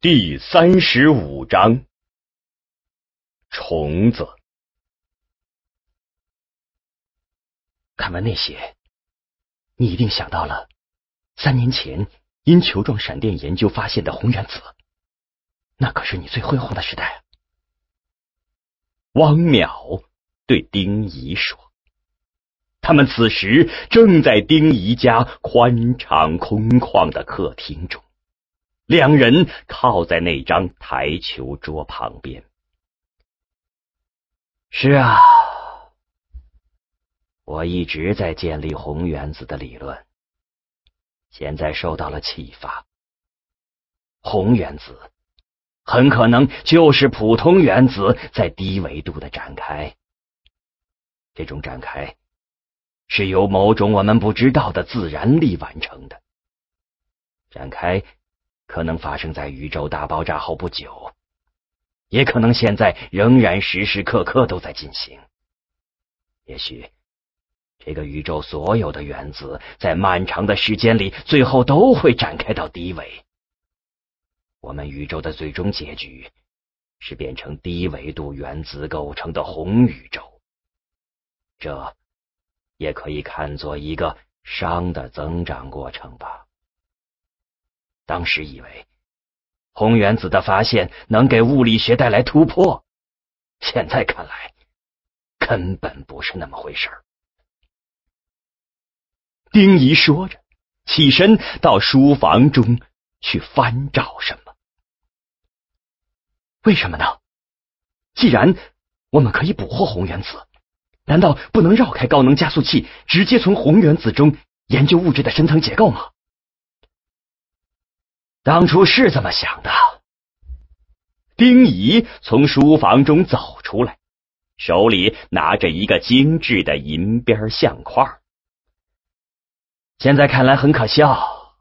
第三十五章，虫子。看完那些，你一定想到了三年前因球状闪电研究发现的红原子，那可是你最辉煌的时代啊！汪淼对丁仪说：“他们此时正在丁仪家宽敞空旷的客厅中。”两人靠在那张台球桌旁边。是啊，我一直在建立红原子的理论，现在受到了启发。红原子很可能就是普通原子在低维度的展开。这种展开是由某种我们不知道的自然力完成的。展开。可能发生在宇宙大爆炸后不久，也可能现在仍然时时刻刻都在进行。也许，这个宇宙所有的原子在漫长的时间里，最后都会展开到低维。我们宇宙的最终结局是变成低维度原子构成的红宇宙。这也可以看作一个熵的增长过程吧。当时以为红原子的发现能给物理学带来突破，现在看来根本不是那么回事儿。丁仪说着，起身到书房中去翻找什么。为什么呢？既然我们可以捕获红原子，难道不能绕开高能加速器，直接从红原子中研究物质的深层结构吗？当初是这么想的。丁仪从书房中走出来，手里拿着一个精致的银边相框。现在看来很可笑。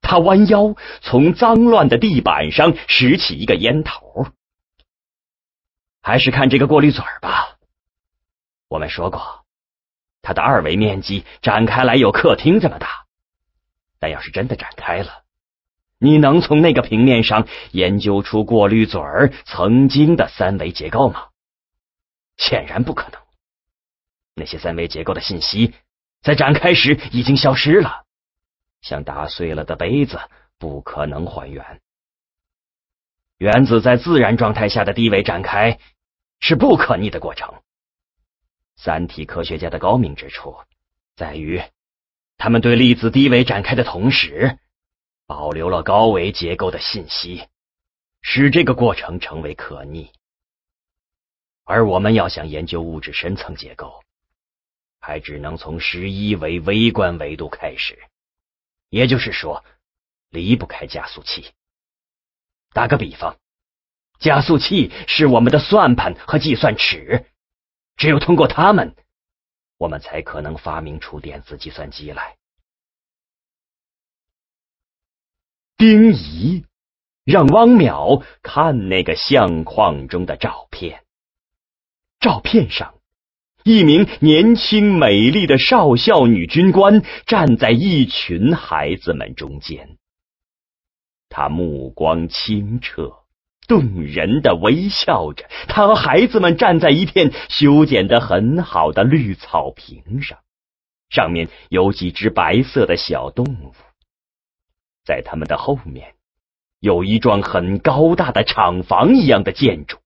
他弯腰从脏乱的地板上拾起一个烟头。还是看这个过滤嘴吧。我们说过，它的二维面积展开来有客厅这么大，但要是真的展开了。你能从那个平面上研究出过滤嘴儿曾经的三维结构吗？显然不可能。那些三维结构的信息在展开时已经消失了，像打碎了的杯子，不可能还原。原子在自然状态下的低维展开是不可逆的过程。三体科学家的高明之处在于，他们对粒子低维展开的同时。保留了高维结构的信息，使这个过程成为可逆。而我们要想研究物质深层结构，还只能从十一维微观维度开始，也就是说，离不开加速器。打个比方，加速器是我们的算盘和计算尺，只有通过它们，我们才可能发明出电子计算机来。丁仪让汪淼看那个相框中的照片。照片上，一名年轻美丽的少校女军官站在一群孩子们中间。她目光清澈，动人的微笑着。她和孩子们站在一片修剪的很好的绿草坪上，上面有几只白色的小动物。在他们的后面，有一幢很高大的厂房一样的建筑，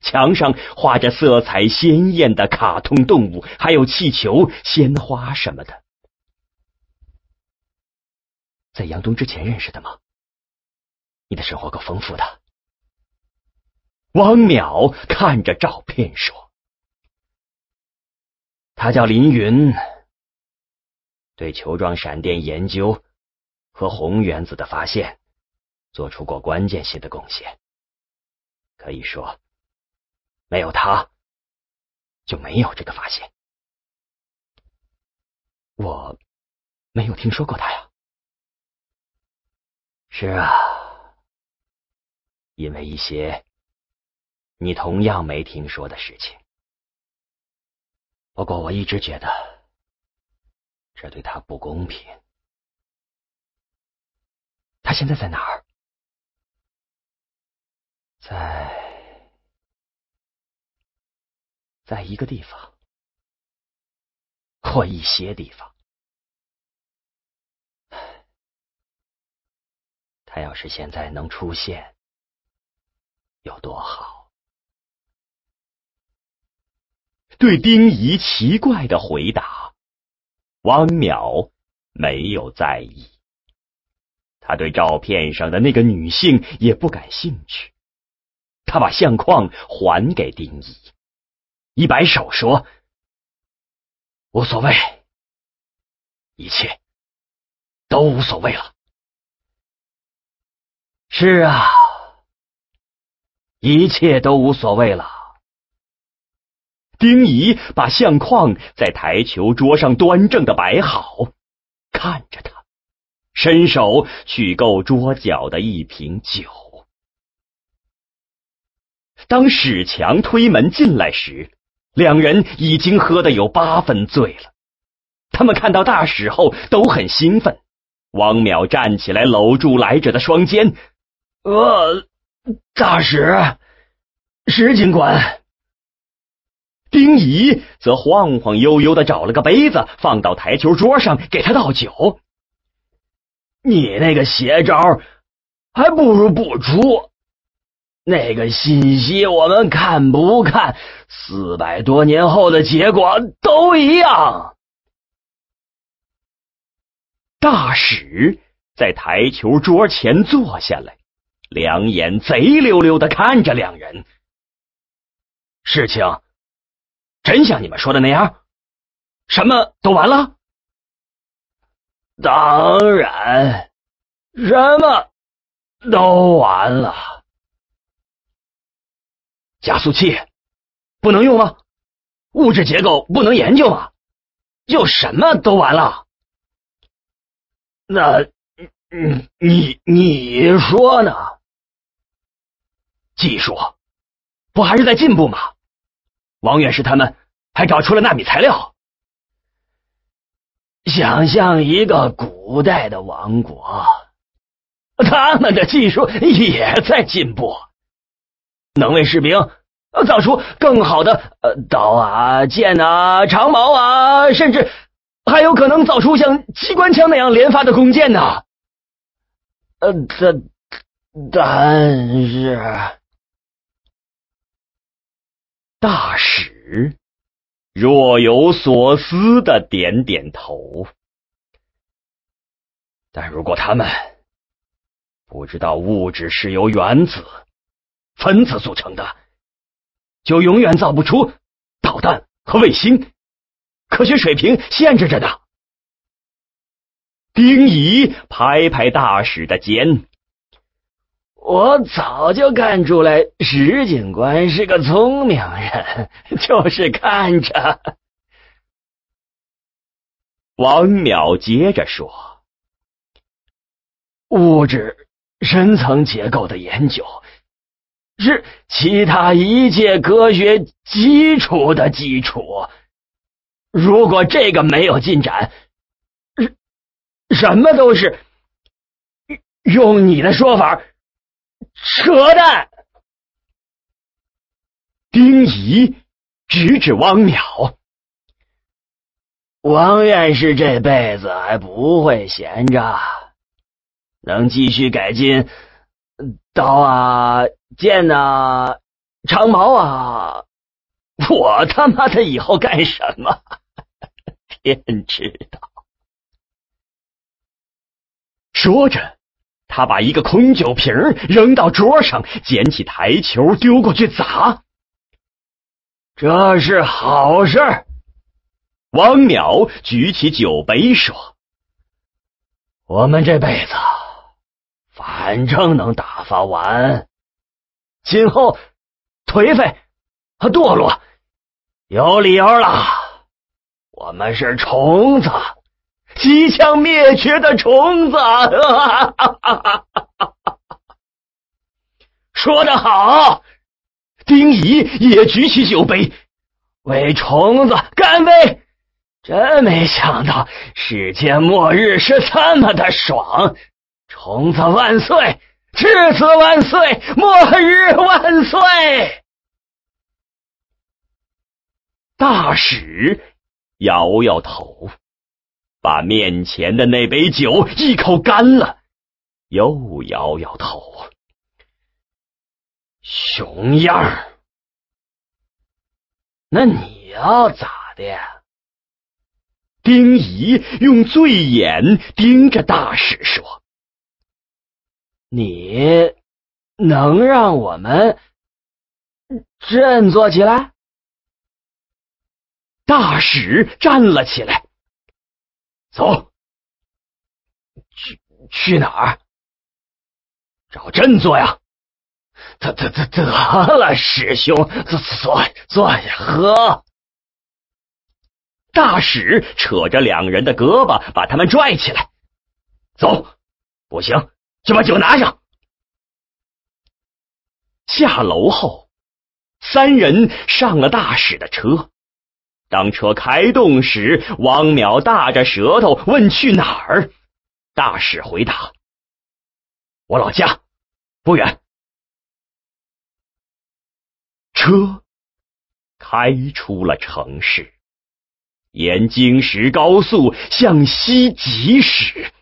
墙上画着色彩鲜艳的卡通动物，还有气球、鲜花什么的。在杨东之前认识的吗？你的生活够丰富的。汪淼看着照片说：“他叫林云，对球状闪电研究。”和红原子的发现做出过关键性的贡献，可以说，没有他就没有这个发现。我没有听说过他呀。是啊，因为一些你同样没听说的事情。不过我一直觉得这对他不公平。现在在哪儿？在，在一个地方，或一些地方。他要是现在能出现，有多好！对丁仪奇怪的回答，汪淼没有在意。他对照片上的那个女性也不感兴趣。他把相框还给丁仪，一摆手说：“无所谓，一切都无所谓了。”是啊，一切都无所谓了。丁仪把相框在台球桌上端正的摆好，看着他，伸手去够桌角的一瓶酒。当史强推门进来时，两人已经喝得有八分醉了。他们看到大使后都很兴奋。王淼站起来搂住来者的双肩。呃，大使，石警官，丁仪则晃晃悠悠的找了个杯子放到台球桌上，给他倒酒。你那个邪招，还不如不出。那个信息我们看不看，四百多年后的结果都一样。大使在台球桌前坐下来。两眼贼溜溜的看着两人，事情真像你们说的那样，什么都完了。当然，什么都完了。加速器不能用吗？物质结构不能研究吗？就什么都完了？那，你你你说呢？技术不还是在进步吗？王院士他们还找出了纳米材料。想象一个古代的王国，他们的技术也在进步，能为士兵造出更好的刀啊、剑啊、长矛啊，甚至还有可能造出像机关枪那样连发的弓箭呢。呃，但但是。大使若有所思的点点头，但如果他们不知道物质是由原子、分子组成的，就永远造不出导弹和卫星。科学水平限制着的。丁仪拍拍大使的肩。我早就看出来，石警官是个聪明人，就是看着。王淼接着说：“物质深层结构的研究是其他一切科学基础的基础。如果这个没有进展，什什么都是用你的说法。”扯淡！丁仪指指汪淼，王院士这辈子还不会闲着，能继续改进刀啊、剑啊、长矛啊，我他妈的以后干什么？天知道。说着。他把一个空酒瓶扔到桌上，捡起台球丢过去砸。这是好事。王淼举起酒杯说：“我们这辈子反正能打发完，今后颓废和堕落有理由了。我们是虫子。”即将灭绝的虫子，说得好！丁仪也举起酒杯，为虫子干杯！真没想到世界末日是这么的爽！虫子万岁！至死万岁！末日万岁！大使摇摇头，把面前的那杯酒一口干了，又摇摇头。熊样儿，那你要咋的？丁仪用醉眼盯着大使说：“你能让我们振作起来？”大使站了起来，走，去去哪儿？找振作呀！得得得得了，师兄，坐坐坐下喝。大使扯着两人的胳膊，把他们拽起来。走，不行就把酒拿上。下楼后，三人上了大使的车。当车开动时，王淼大着舌头问去哪儿。大使回答：“我老家不远。”车开出了城市。沿京石高速向西疾驶，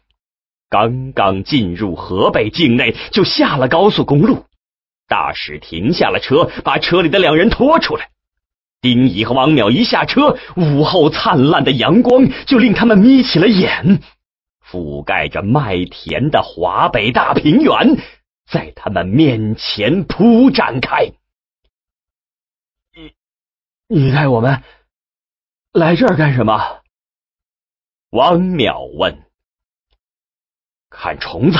刚刚进入河北境内，就下了高速公路。大使停下了车，把车里的两人拖出来。丁仪和王淼一下车，午后灿烂的阳光就令他们眯起了眼。覆盖着麦田的华北大平原在他们面前铺展开。你，你带我们？来这儿干什么？王淼问。看虫子。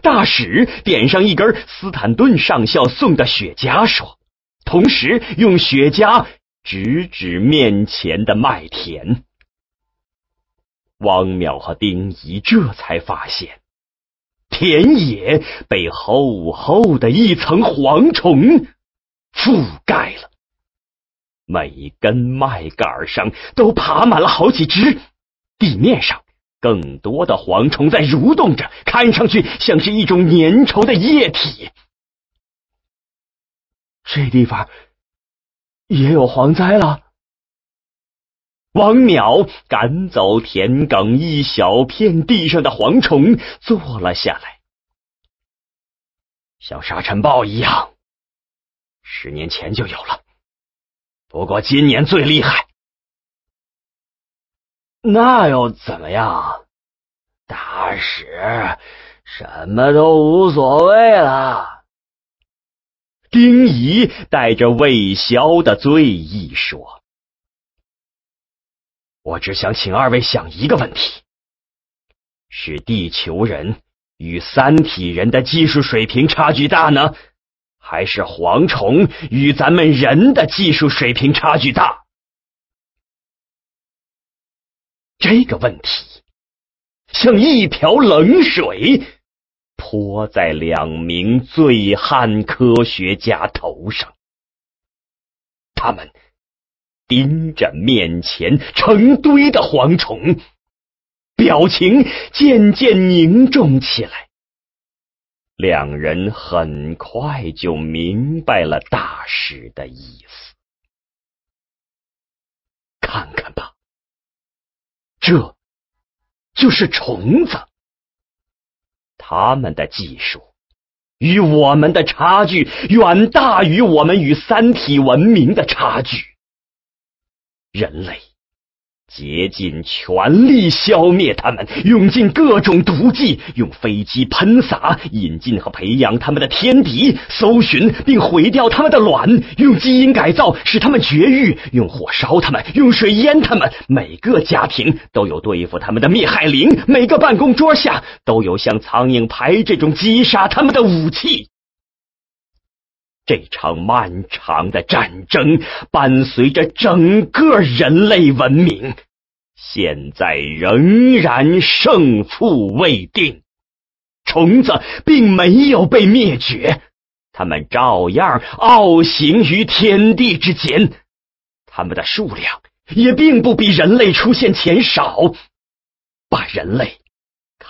大使点上一根斯坦顿上校送的雪茄，说，同时用雪茄指指面前的麦田。汪淼和丁仪这才发现，田野被厚厚的一层蝗虫覆盖了。每根麦秆上都爬满了好几只，地面上更多的蝗虫在蠕动着，看上去像是一种粘稠的液体。这地方也有蝗灾了。王淼赶走田埂一小片地上的蝗虫，坐了下来，像沙尘暴一样，十年前就有了。不过今年最厉害，那又怎么样？大使什么都无所谓了。丁仪带着未消的醉意说：“我只想请二位想一个问题：是地球人与三体人的技术水平差距大呢？”还是蝗虫与咱们人的技术水平差距大？这个问题像一瓢冷水泼在两名醉汉科学家头上。他们盯着面前成堆的蝗虫，表情渐渐凝重起来。两人很快就明白了大使的意思。看看吧，这就是虫子。他们的技术与我们的差距远大于我们与三体文明的差距。人类。竭尽全力消灭他们，用尽各种毒剂，用飞机喷洒，引进和培养他们的天敌，搜寻并毁掉他们的卵，用基因改造使他们绝育，用火烧他们，用水淹他们。每个家庭都有对付他们的灭害灵，每个办公桌下都有像苍蝇拍这种击杀他们的武器。这场漫长的战争伴随着整个人类文明，现在仍然胜负未定。虫子并没有被灭绝，它们照样傲行于天地之间。它们的数量也并不比人类出现前少。把人类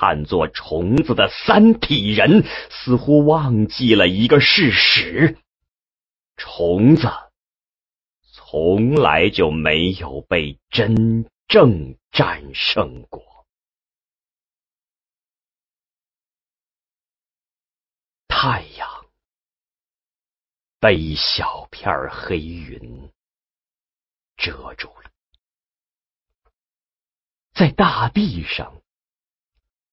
看作虫子的三体人，似乎忘记了一个事实。虫子从来就没有被真正战胜过。太阳被一小片黑云遮住了，在大地上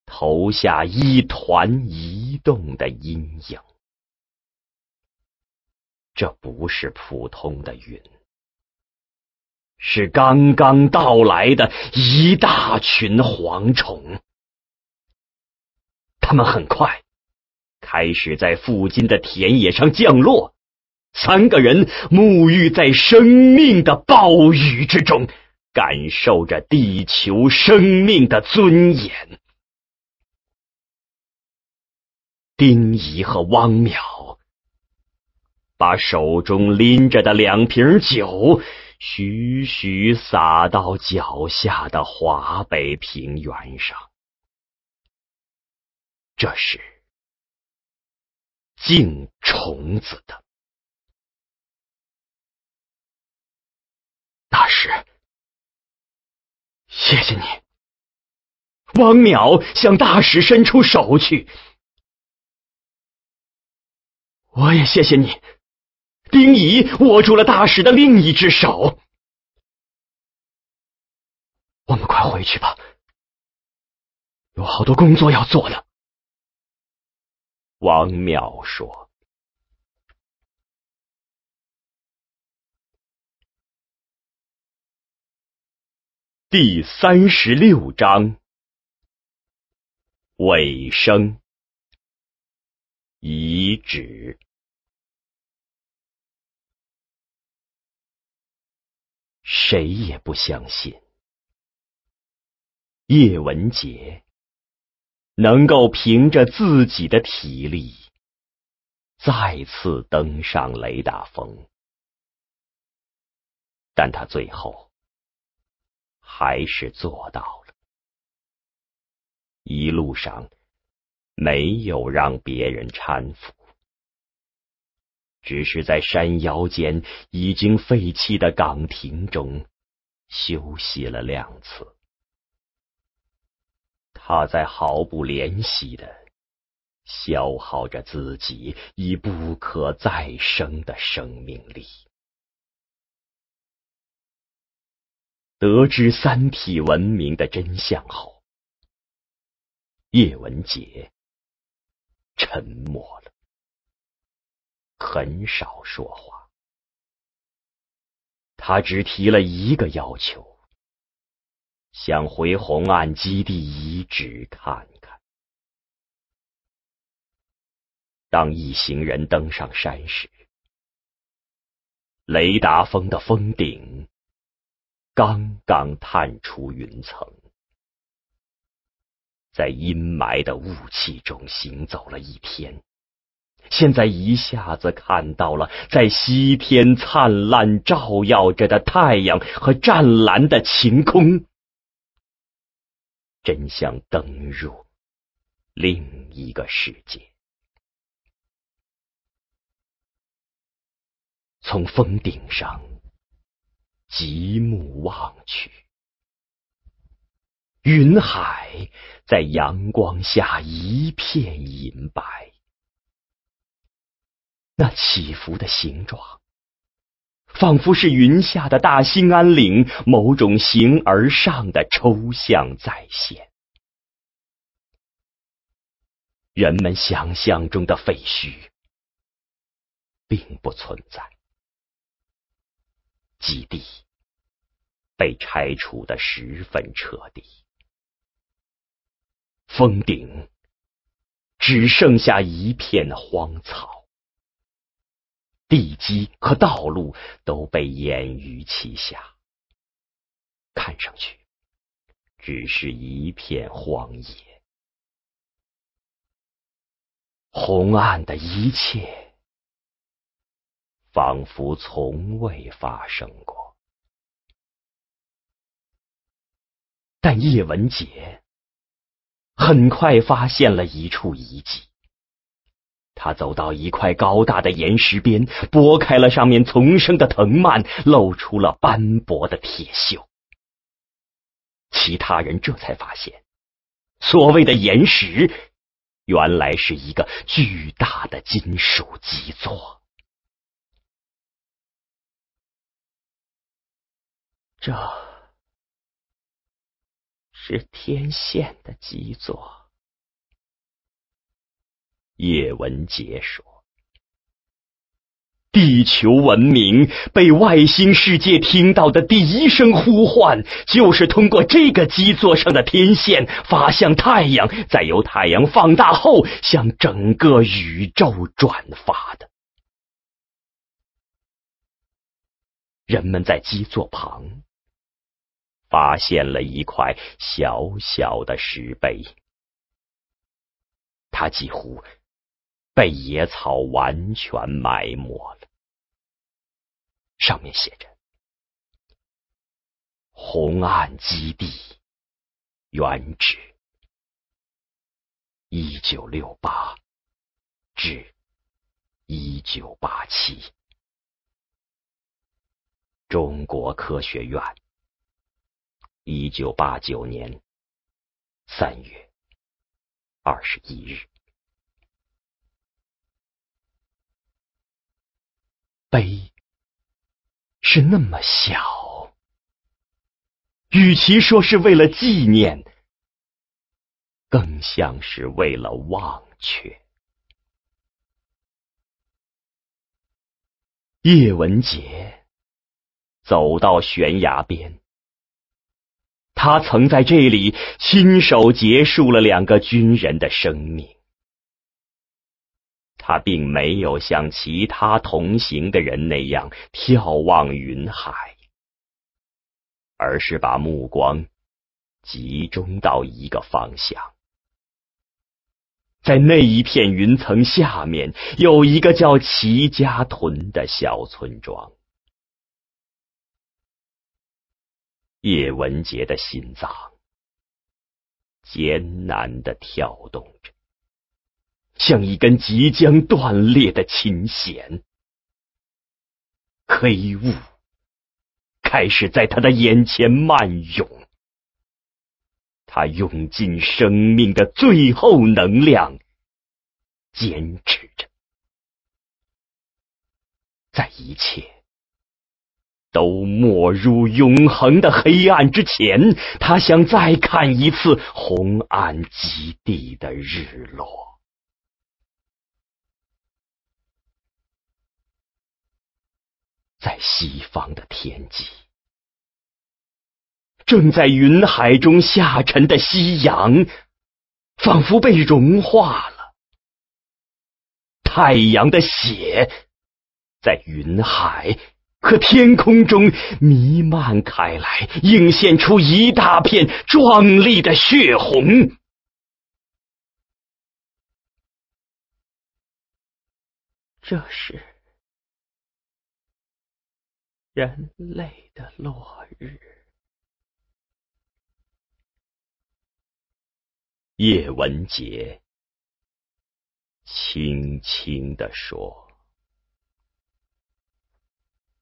投下一团移动的阴影。这不是普通的云，是刚刚到来的一大群蝗虫。它们很快。开始在附近的田野上降落。三个人沐浴在生命的暴雨之中，感受着地球生命的尊严。丁仪和汪淼把手中拎着的两瓶酒徐徐洒到脚下的华北平原上。这是。敬虫子的大师，谢谢你。汪淼向大使伸出手去，我也谢谢你。丁仪握住了大使的另一只手，我们快回去吧，有好多工作要做呢。王淼说：“第三十六章尾声，遗址。谁也不相信叶文洁。”能够凭着自己的体力再次登上雷达峰，但他最后还是做到了。一路上没有让别人搀扶，只是在山腰间已经废弃的岗亭中休息了两次。他在毫不怜惜的消耗着自己已不可再生的生命力。得知三体文明的真相后，叶文洁沉默了，很少说话。他只提了一个要求。想回红岸基地遗址看看。当一行人登上山时，雷达峰的峰顶刚刚探出云层，在阴霾的雾气中行走了一天，现在一下子看到了在西天灿烂照耀着的太阳和湛蓝的晴空。真想登入另一个世界。从峰顶上极目望去，云海在阳光下一片银白，那起伏的形状。仿佛是云下的大兴安岭某种形而上的抽象再现，人们想象中的废墟并不存在，基地被拆除的十分彻底，峰顶只剩下一片荒草。地基和道路都被掩于其下，看上去只是一片荒野。红岸的一切仿佛从未发生过，但叶文洁很快发现了一处遗迹。他走到一块高大的岩石边，拨开了上面丛生的藤蔓，露出了斑驳的铁锈。其他人这才发现，所谓的岩石，原来是一个巨大的金属基座。这是天线的基座。叶文洁说：“地球文明被外星世界听到的第一声呼唤，就是通过这个基座上的天线发向太阳，再由太阳放大后向整个宇宙转发的。人们在基座旁发现了一块小小的石碑，它几乎……”被野草完全埋没了，上面写着“红岸基地原址一九六八至一九八七，中国科学院一九八九年三月二十一日。”碑是那么小，与其说是为了纪念，更像是为了忘却。叶文洁走到悬崖边，他曾在这里亲手结束了两个军人的生命。他并没有像其他同行的人那样眺望云海，而是把目光集中到一个方向，在那一片云层下面，有一个叫齐家屯的小村庄。叶文杰的心脏艰难的跳动着。像一根即将断裂的琴弦，黑雾开始在他的眼前漫涌。他用尽生命的最后能量，坚持着，在一切都没入永恒的黑暗之前，他想再看一次红岸基地的日落。在西方的天际，正在云海中下沉的夕阳，仿佛被融化了。太阳的血在云海和天空中弥漫开来，映现出一大片壮丽的血红。这是。人类的落日。叶文洁轻轻地说。